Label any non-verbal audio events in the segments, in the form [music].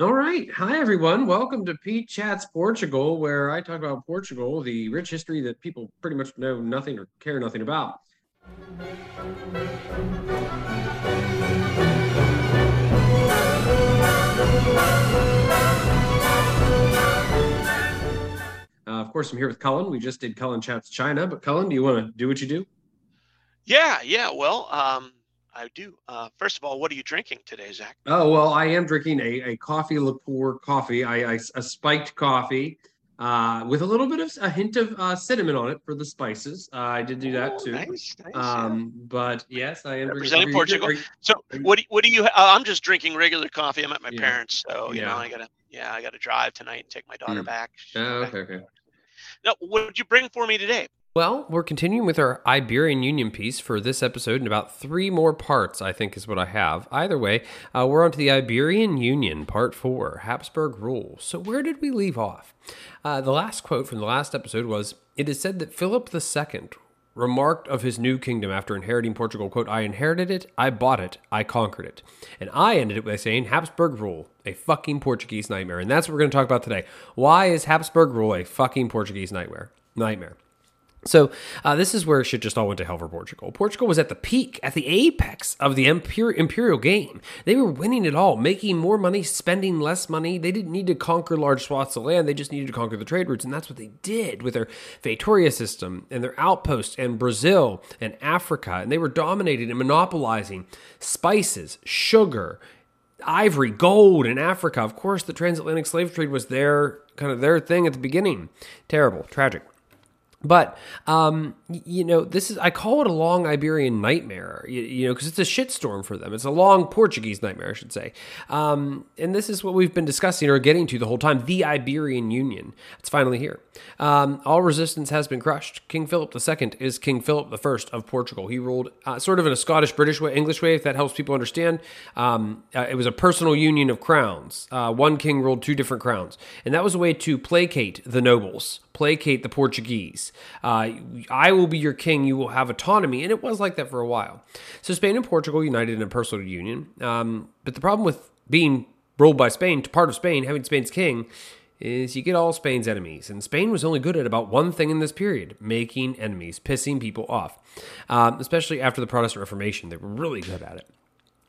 All right. Hi, everyone. Welcome to Pete Chats Portugal, where I talk about Portugal, the rich history that people pretty much know nothing or care nothing about. Uh, of course, I'm here with Cullen. We just did Cullen Chats China, but Cullen, do you want to do what you do? Yeah, yeah. Well, um, I do. Uh, first of all, what are you drinking today, Zach? Oh well, I am drinking a, a coffee liqueur coffee. I, I a spiked coffee uh, with a little bit of a hint of uh, cinnamon on it for the spices. Uh, I did do that Oh, too. Nice, nice. Um, but yes, I am Representing. Portugal. You- so, what do, what do you? Uh, I'm just drinking regular coffee. I'm at my Yeah. parents, so you Yeah. know I gotta. Yeah, I gotta drive tonight and take my daughter Mm. back. Oh, okay, okay. No, what did you bring for me today? Well, we're continuing with our Iberian Union piece for this episode in about three more parts, I think is what I have. Either way, uh, we're on to the Iberian Union, part four, Habsburg rule. So, where did we leave off? Uh, the last quote from the last episode was It is said that Philip II remarked of his new kingdom after inheriting Portugal, quote, I inherited it, I bought it, I conquered it. And I ended it by saying Habsburg rule, a fucking Portuguese nightmare. And that's what we're going to talk about today. Why is Habsburg rule a fucking Portuguese nightmare? Nightmare. So uh, this is where shit just all went to hell for Portugal. Portugal was at the peak, at the apex of the imper- imperial game. They were winning it all, making more money, spending less money. They didn't need to conquer large swaths of land. They just needed to conquer the trade routes, and that's what they did with their Feitoria system and their outposts and Brazil and Africa. And they were dominating and monopolizing spices, sugar, ivory, gold in Africa. Of course, the transatlantic slave trade was their kind of their thing at the beginning. Terrible, tragic. But um, you know, this is I call it a long Iberian nightmare. You, you know, because it's a shitstorm for them. It's a long Portuguese nightmare, I should say. Um, and this is what we've been discussing or getting to the whole time: the Iberian Union. It's finally here. Um, all resistance has been crushed. King Philip II is King Philip I of Portugal. He ruled uh, sort of in a Scottish British way, English way, if that helps people understand. Um, uh, it was a personal union of crowns. Uh, one king ruled two different crowns, and that was a way to placate the nobles placate the Portuguese. Uh, I will be your king. You will have autonomy. And it was like that for a while. So Spain and Portugal united in a personal union. Um, but the problem with being ruled by Spain, part of Spain, having Spain's king, is you get all Spain's enemies. And Spain was only good at about one thing in this period making enemies, pissing people off. Um, especially after the Protestant Reformation. They were really good at it.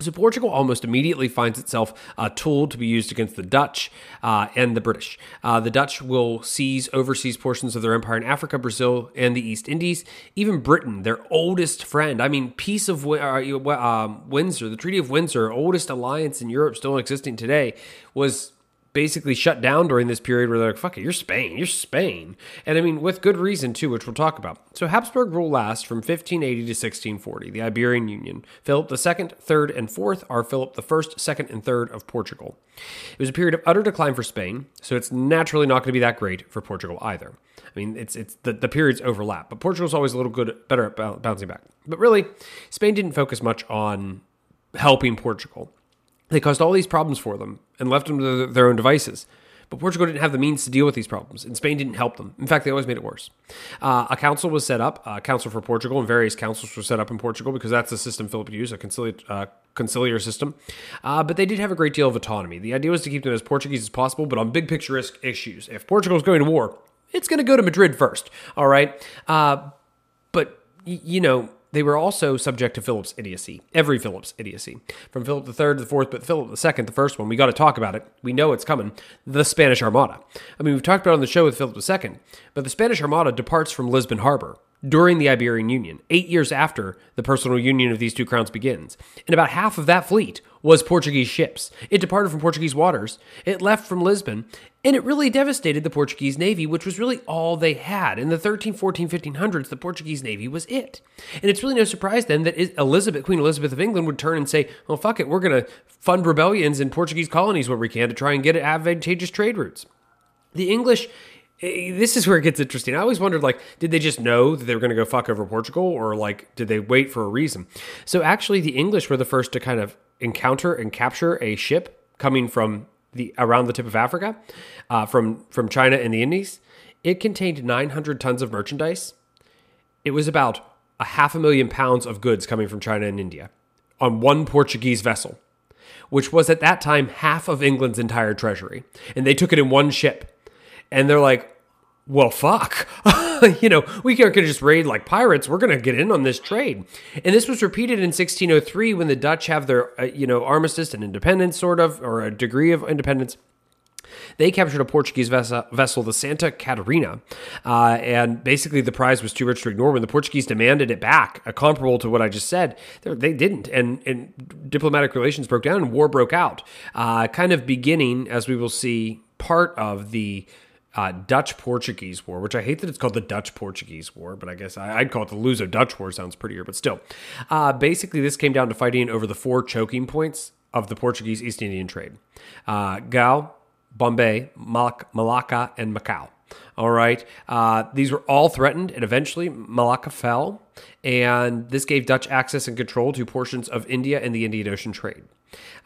So Portugal almost immediately finds itself a tool to be used against the Dutch uh, and the British. Uh, the Dutch will seize overseas portions of their empire in Africa, Brazil, and the East Indies. Even Britain, their oldest friend. I mean, Peace of uh, um, Windsor, the Treaty of Windsor, oldest alliance in Europe still existing today, was basically shut down during this period where they're like, fuck it, you're Spain, you're Spain. And I mean, with good reason too, which we'll talk about. So Habsburg rule lasts from 1580 to 1640, the Iberian Union. Philip II, III, and IV are Philip I, II, and III of Portugal. It was a period of utter decline for Spain, so it's naturally not going to be that great for Portugal either. I mean, it's it's the, the periods overlap, but Portugal's always a little good, better at bou- bouncing back. But really, Spain didn't focus much on helping Portugal. They caused all these problems for them and left them to their- own devices. But Portugal didn't have the means to deal with these problems, and Spain didn't help them. In fact, they always made it worse. Uh, a council was set up, a council for Portugal, and various councils were set up in Portugal because that's the system Philip used, a concili- uh, conciliar system. Uh, but they did have a great deal of autonomy. The idea was to keep them as Portuguese as possible, but on big picture issues. If Portugal Portugal's going to war, it's going to go to Madrid first, all right? Uh, but y- you know they were also subject to Philip's idiocy, every Philip's idiocy, from Philip third to the fourth, but Philip second, the first one. We got to talk about it. We know it's coming. The Spanish Armada. I mean, we've talked about it on the show with Philip II, but the Spanish Armada departs from Lisbon Harbor during the Iberian Union, eight years after the personal union of these two crowns begins, and about half of that fleet was Portuguese ships. It departed from Portuguese waters. It left from Lisbon, and it really devastated the Portuguese Navy, which was really all they had. In the 13, 14, 1500s, the Portuguese Navy was it. And it's really no surprise then that Elizabeth, Queen Elizabeth of England, would turn and say, well, fuck it, we're going to fund rebellions in Portuguese colonies where we can to try and get advantageous trade routes. The English this is where it gets interesting. I always wondered, like, did they just know that they were going to go fuck over Portugal, or like, did they wait for a reason? So actually, the English were the first to kind of encounter and capture a ship coming from the around the tip of Africa, uh, from from China and the Indies. It contained 900 tons of merchandise. It was about a half a million pounds of goods coming from China and India. on one Portuguese vessel, which was at that time half of England's entire treasury. And they took it in one ship. And they're like, well, fuck. [laughs] you know, we aren't going to just raid like pirates. We're going to get in on this trade. And this was repeated in 1603 when the Dutch have their, uh, you know, armistice and independence, sort of, or a degree of independence. They captured a Portuguese vessel, the Santa Catarina, uh, and basically the prize was too rich to ignore. When the Portuguese demanded it back, comparable to what I just said, they didn't, and, and diplomatic relations broke down and war broke out. Uh, kind of beginning, as we will see, part of the uh, Dutch Portuguese War, which I hate that it's called the Dutch Portuguese War, but I guess I, would call it the Luso Dutch War. Sounds prettier, but still. Uh, basically, this came down to fighting over the four choking points of the Portuguese East Indian trade uh, Goa, Bombay, Malacca, and Macau. All right. Uh, these were all threatened, and eventually Malacca fell. And this gave Dutch access and control to portions of India and the Indian Ocean trade.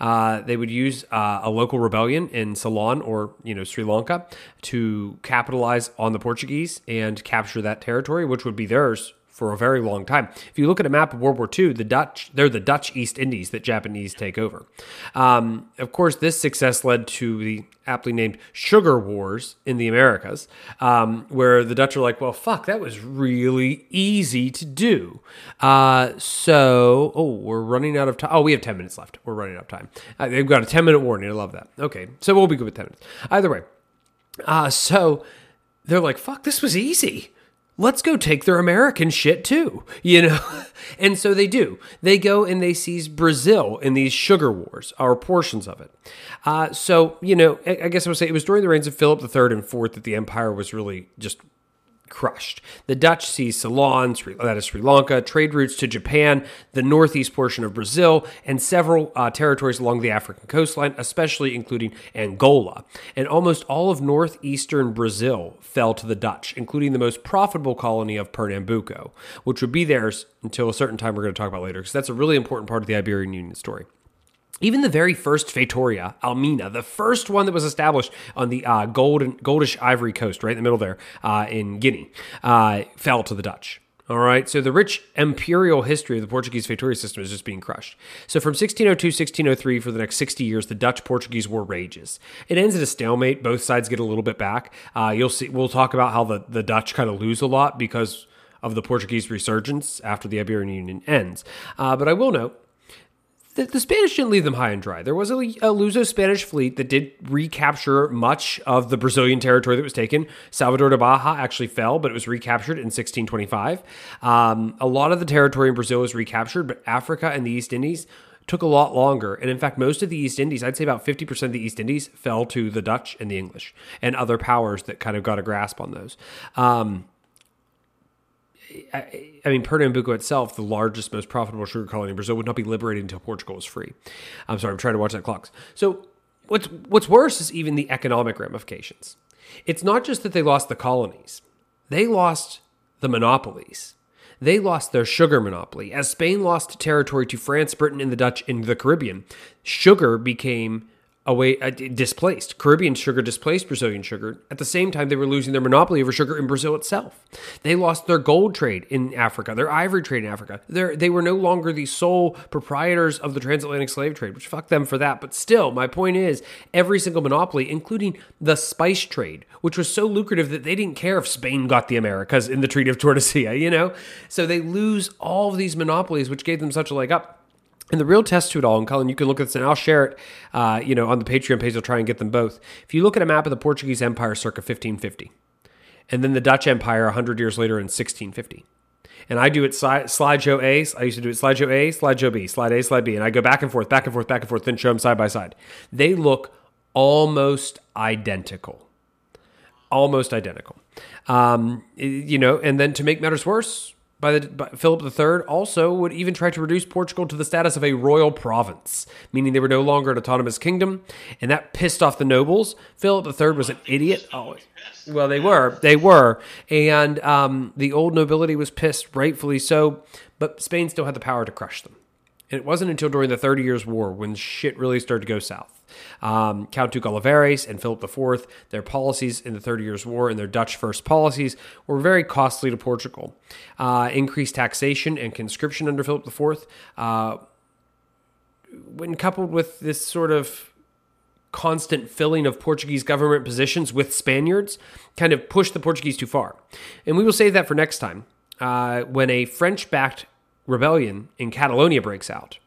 Uh, they would use uh, a local rebellion in Ceylon or you know Sri Lanka to capitalize on the Portuguese and capture that territory, which would be theirs for a very long time. If you look at a map of World War II, the Dutch they're the Dutch East Indies that Japanese take over. Um, of course, this success led to the aptly named Sugar Wars in the Americas, um, where the Dutch are like, "Well, fuck, that was really easy to do." Uh, so, oh, we're running out of time. Oh, we have ten minutes left. We're running out of time. Uh, they've got a ten minute warning. I love that. Okay, so we'll be good with ten minutes. Either way, uh, so they're like, "Fuck, this was easy." Let's go take their American shit too, you know? [laughs] and so they do. They go and they seize Brazil in these sugar wars, or portions of it. Uh, so, you know, I guess I would say it was during the reigns of Philip III and IV that the empire was really just crushed. The Dutch seized Ceylon, that is Sri Lanka, trade routes to Japan, the northeast portion of Brazil, and several uh, territories along the African coastline, especially including Angola. And almost all of northeastern Brazil fell to the Dutch, including the most profitable colony of Pernambuco, which would be theirs until a certain time we're going to talk about later, because that's a really important part of the Iberian Union story. Even the very first Feitoria, Elmina, the first one that was established on the uh, golden, goldish ivory coast, right in the middle there uh, in Guinea, uh, fell to the Dutch. All right, so the rich imperial history of the Portuguese Feitoria system is just being crushed. So from 1602 1603 for the next 60 years, the Dutch Portuguese War rages. It ends at a stalemate. Both sides get a little bit back. Uh, you'll see. We'll talk about how the, the Dutch kind of lose a lot because of the Portuguese resurgence after the Iberian Union ends. Uh, but I will note the, the, Spanish didn't leave them high and dry. There was a, a Luso Spanish fleet that did recapture much of the Brazilian territory that was taken. Salvador de Bahia actually fell, but it was recaptured in 1625. Um, a lot of the territory in Brazil was recaptured, but Africa and the East Indies took a lot longer. And in fact, most of the East Indies, I'd say about 50% of the East Indies, fell to the Dutch and the English and other powers that kind of got a grasp on those. Um, I, I, mean, Pernambuco itself, the largest, most profitable sugar colony in Brazil, would not be liberated until Portugal was free. I'm sorry, I'm trying to watch that clocks. So, what's what's worse is even the economic ramifications. It's not just that they lost the colonies; they lost the monopolies. They lost their sugar monopoly. As Spain lost territory to France, Britain, and the Dutch in the Caribbean, sugar became away uh, displaced. Caribbean sugar displaced Brazilian sugar. At the same time, they were losing their monopoly over sugar in Brazil itself. They lost their gold trade in Africa, their ivory trade in Africa. They're, they were no longer the sole proprietors of the transatlantic slave trade, which fuck them for that. But still, my point is, every single monopoly, including the spice trade, which was so lucrative that they didn't care if Spain got the Americas in the Treaty of Tordesillas, you know? So they lose all of these monopolies, which gave them such a leg up and the real test to it all, and Cullen, you can look at this, and I'll share it, uh, you know, on the Patreon page. I'll try and get them both. If you look at a map of the Portuguese Empire circa 1550, and then the Dutch Empire 100 years later in 1650, and I do it slide, slideshow A. I used to do it slideshow A, slideshow B, slide A, slide B, and I go back and forth, back and forth, back and forth, then show them side by side. They look almost identical, almost identical. Um, you know, and then to make matters worse, by, the, by Philip III also would even try to reduce Portugal to the status of a royal province, meaning they were no longer an autonomous kingdom, and that pissed off the nobles. Philip III was an idiot. Oh, well, they were, they were, and um, the old nobility was pissed, rightfully so. But Spain still had the power to crush them, it wasn't until during the Thirty Years' War when shit really started to go south. Um, Count Duke Olivares and Philip IV, their policies in the Thirty Years' War and their Dutch First policies were very costly to Portugal. Uh, increased taxation and conscription under Philip IV. Uh, when coupled with this sort of constant filling of Portuguese government positions with Spaniards, kind of pushed the Portuguese too far. And we will save that for next time uh, when a French backed rebellion in Catalonia breaks out.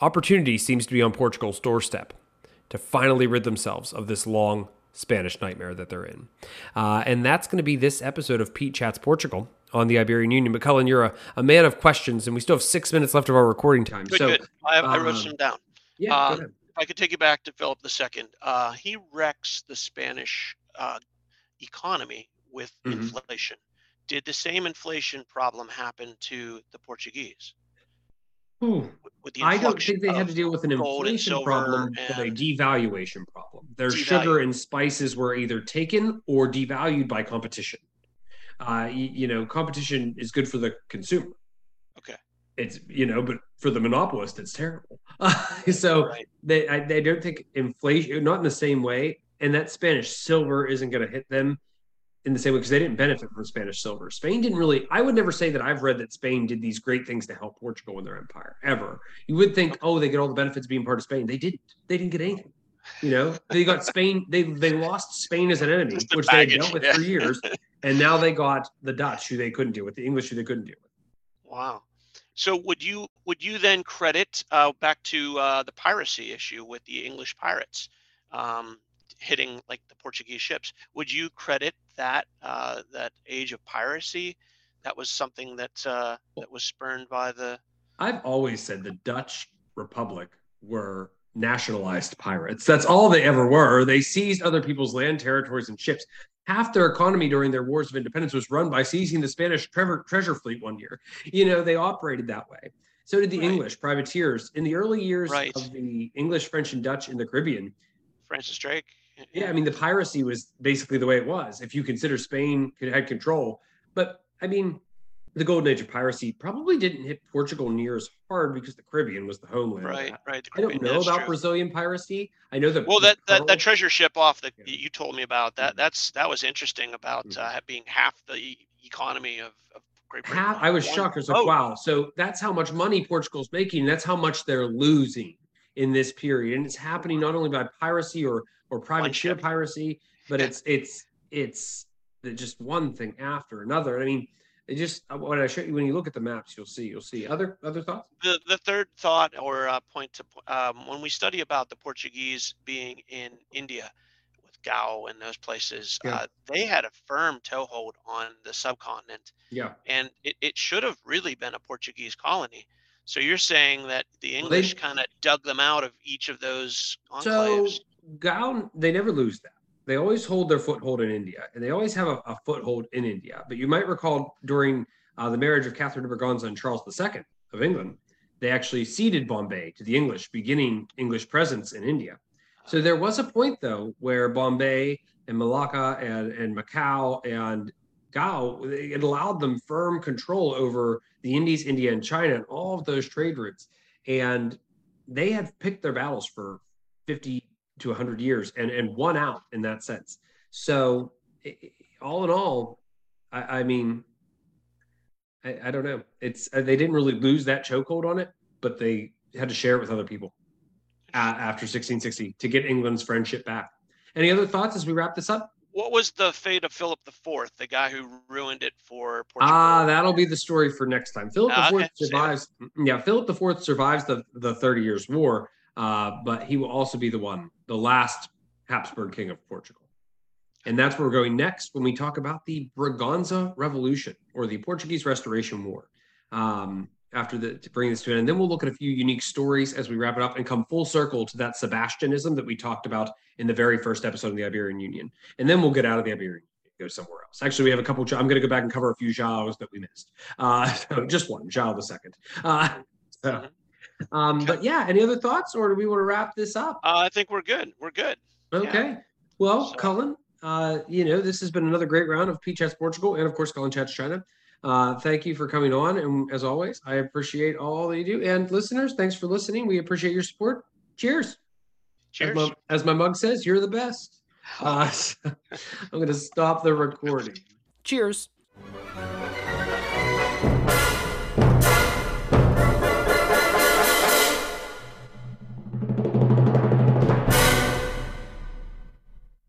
Opportunity seems to be on Portugal's doorstep to finally rid themselves of this long Spanish nightmare that they're in. Uh, and that's going to be this episode of Pete Chats Portugal on the Iberian Union. But Cullen, you're a, a man of questions, and we still have six minutes left of our recording time. Good, so, good. I, I wrote um, some down. Yeah, Uh, go ahead. If I could take you back to Philip II. Uh, he wrecks the Spanish uh, economy with Mhm. inflation. Did the same inflation problem happen to the Portuguese Ooh, the I don't think they had to deal with an inflation problem, but a devaluation problem. Their Devalue. sugar and spices were either taken or devalued by competition. Uh, you, you know, competition is good for the consumer. Okay. It's you know, but for the monopolist, it's terrible. [laughs] so Right. they I, they don't think inflation not in the same way, and that Spanish silver isn't going to hit them in the same way because they didn't benefit from Spanish silver. Spain didn't really. I would never say that I've read that Spain did these great things to help Portugal in their empire ever. You would think, oh, they get all the benefits of being part of Spain. They didn't. They didn't get anything. You know, they got Spain. They they lost Spain as an enemy, the which they had dealt with yeah. for years, and now they got the Dutch, who they couldn't deal with, the English, who they couldn't deal with. Wow. So would you would you then credit uh, back to uh, the piracy issue with the English pirates um, hitting like the Portuguese ships? Would you credit that uh, that age of piracy? That was something that uh, that was spurned by the I've always said the Dutch Republic were nationalized pirates. That's all they ever were. They seized other people's land, territories, and ships. Half their economy during their wars of independence was run by seizing the Spanish treasure, treasure fleet one year. You know, they operated that way. So did the Right. English privateers. In the early years Right. of the English, French, and Dutch in the Caribbean, Francis Drake. Yeah, I mean, the piracy was basically the way it was. If you consider Spain had control, but I mean, the golden age of piracy probably didn't hit Portugal near as hard because the Caribbean was the homeland. right, right. I don't know about true. Brazilian piracy. I know that. Well, that, that that treasure ship off that Yeah. you told me about that. Mhm. That's that was interesting about Mhm. uh, being half the economy of, of Great Britain. half, I was shocked. I was like, boat. wow. So that's how much money Portugal's making. That's how much they're losing in this period, and it's happening not only by piracy or or privateer ship. piracy, but it's it's it's just one thing after another. I mean, it just uh, when I show you when you look at the maps, you'll see you'll see other other thoughts. the the third thought or uh, point to um, when we study about the Portuguese being in India with Goa and those places, Yeah. uh, they had a firm toehold on the subcontinent, Yeah, and it, it should have really been a Portuguese colony. So you're saying that the Well, English kind of dug them out of each of those so enclaves. Gown they never lose that. They always hold their foothold in India, and they always have a, a foothold in India. But you might recall during uh, the marriage of Catherine of Braganza and Charles II of England, they actually ceded Bombay to the English, beginning English presence in India. So there was a point though where Bombay and Malacca and, and Macau and Goa, it allowed them firm control over the Indies, India, and China, and all of those trade routes. And they had picked their battles for 50 to 100 years and, and won out in that sense. So, all in all, I, I mean, I, I don't know. It's uh, they didn't really lose that chokehold on it, but they had to share it with other people after 1660 to get England's friendship back. Any other thoughts as we wrap this up? What was the fate of Philip IV, the guy who ruined it for Portugal? Ah, that'll be the story for next time. Philip Ah, IV okay. survives. Yeah, Philip IV survives the the Thirty Years' War, uh, but he will also be the one, the last Habsburg king of Portugal. And that's where we're going next when we talk about the Braganza Revolution or the Portuguese Restoration War. Um, after the to bring this to an end, then we'll look at a few unique stories as we wrap it up and come full circle to that Sebastianism that we talked about in the very first episode of the Iberian Union, and then we'll get out of the Iberian go somewhere else. Actually, we have a couple. I'm going to go back and cover a few Joãos that we missed. Uh, [laughs] so just one, João the second. Uh, [laughs] so, um, but yeah, any other thoughts, or do we want to wrap this up? Uh, I think we're good. We're good. Okay. Well, So- Cullen, uh, you know, this has been another great round of Pete Chats Portugal and, of course, Cullen Chats China. Uh, thank you for coming on. And as always, I appreciate all that you do. And listeners, thanks for listening. We appreciate your support. Cheers. Cheers. As my, as my mug says, you're the best. Uh, [laughs] I'm going to stop the recording. Cheers. Cheers.